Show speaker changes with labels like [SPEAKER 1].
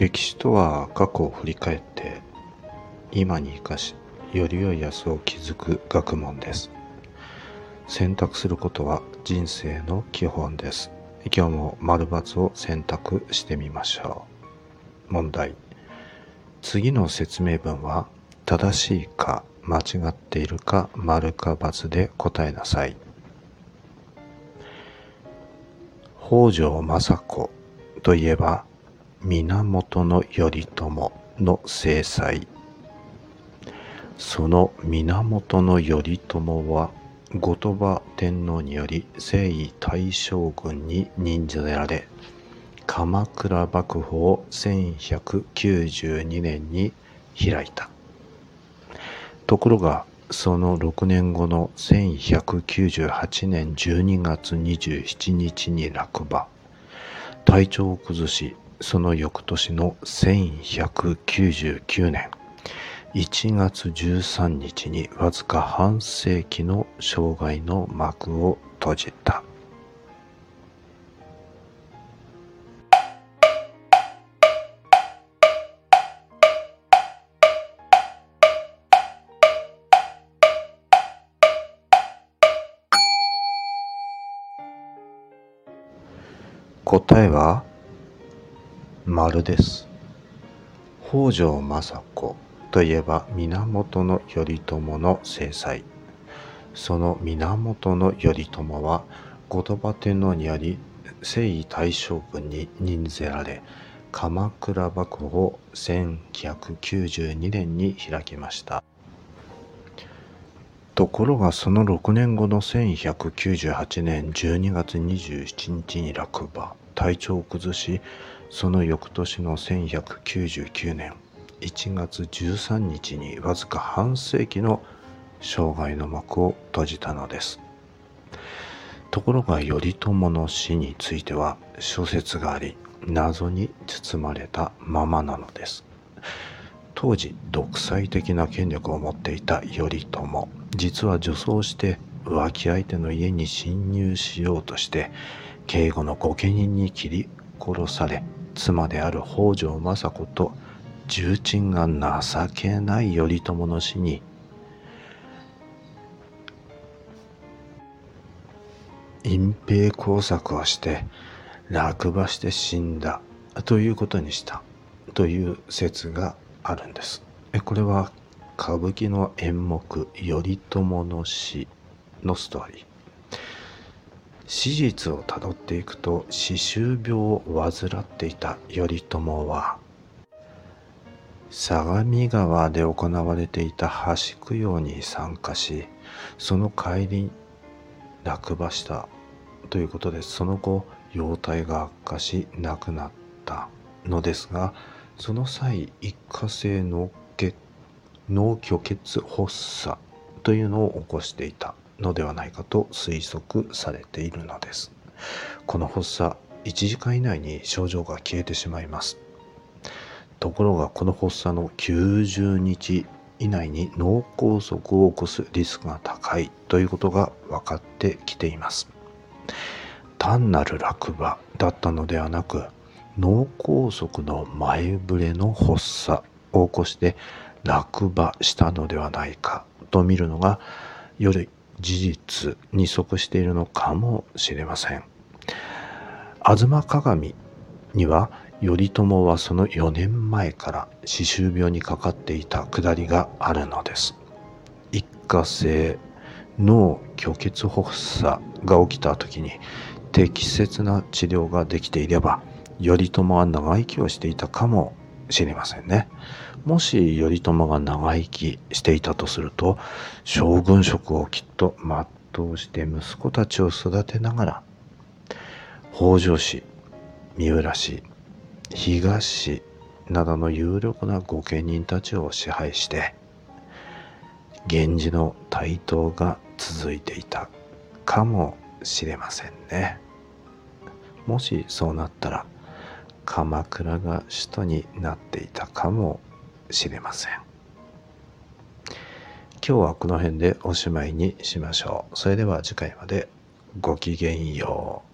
[SPEAKER 1] 歴史とは過去を振り返って今に生かしより良い明日を築く学問です。選択することは人生の基本です。今日も丸×を選択してみましょう。問題。次の説明文は正しいか間違っているか丸か×で答えなさい。北条政子といえば源頼朝の制裁その源頼朝は後鳥羽天皇により征夷大将軍に任じられ鎌倉幕府を1192年に開いた。ところがその6年後の1198年12月27日に落馬。体調を崩しその翌年の1199年1月13日にわずか半世紀の生涯の幕を閉じた。答えは丸です。北条政子といえば源頼朝の制裁。その源頼朝は後鳥羽天皇により征夷大将軍に任ぜられ鎌倉幕府を1192年に開きました。ところがその6年後の1198年12月27日に落馬体調を崩しその翌年の1199年1月13日にわずか半世紀の生涯の幕を閉じたのです。ところが頼朝の死については諸説があり謎に包まれたままなのです。当時独裁的な権力を持っていた頼朝実は女装して浮気相手の家に侵入しようとして警護の御家人に切り殺され妻である北条政子と重鎮が情けない頼朝の死に隠蔽工作をして落馬して死んだということにしたという説があるんです。これは歌舞伎の演目「頼朝の死」のストーリー。史実をたどっていくと歯周病を患っていた頼朝は相模川で行われていた橋供養に参加しその帰り落馬したということでその後容体が悪化し亡くなったのですがその際一過性脳脳虚血発作というのを起こしていた。のではないかと推測されているのです。この発作、1時間以内に症状が消えてしまいます。ところがこの発作の90日以内に脳梗塞を起こすリスクが高いということが分かってきています。単なる落馬だったのではなく脳梗塞の前触れの発作を起こして落馬したのではないかと見るのがより事実に即しているのかもしれません。吾妻鏡には頼朝はその4年前から歯周病にかかっていたくだりがあるのです。一過性脳虚血発作が起きた時に適切な治療ができていれば頼朝は長生きをしていたかもしれませんね。もし頼朝が長生きしていたとすると将軍職をきっと全うして息子たちを育てながら北条氏三浦氏東氏などの有力な御家人たちを支配して源氏の台頭が続いていたかもしれませんね。もしそうなったら鎌倉が首都になっていたかもしれません。今日はこの辺でおしまいにしましょう。それでは次回までごきげんよう。